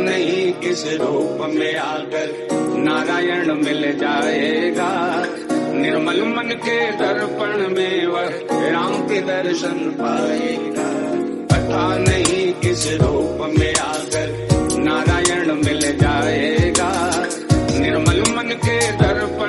नहीं किस रूप में आकर नारायण मिल जाएगा। निर्मल मन के दर्पण में वह राम के दर्शन पाएगा। पता नहीं किस रूप में आकर नारायण मिल जाएगा। निर्मल मन के दर्पण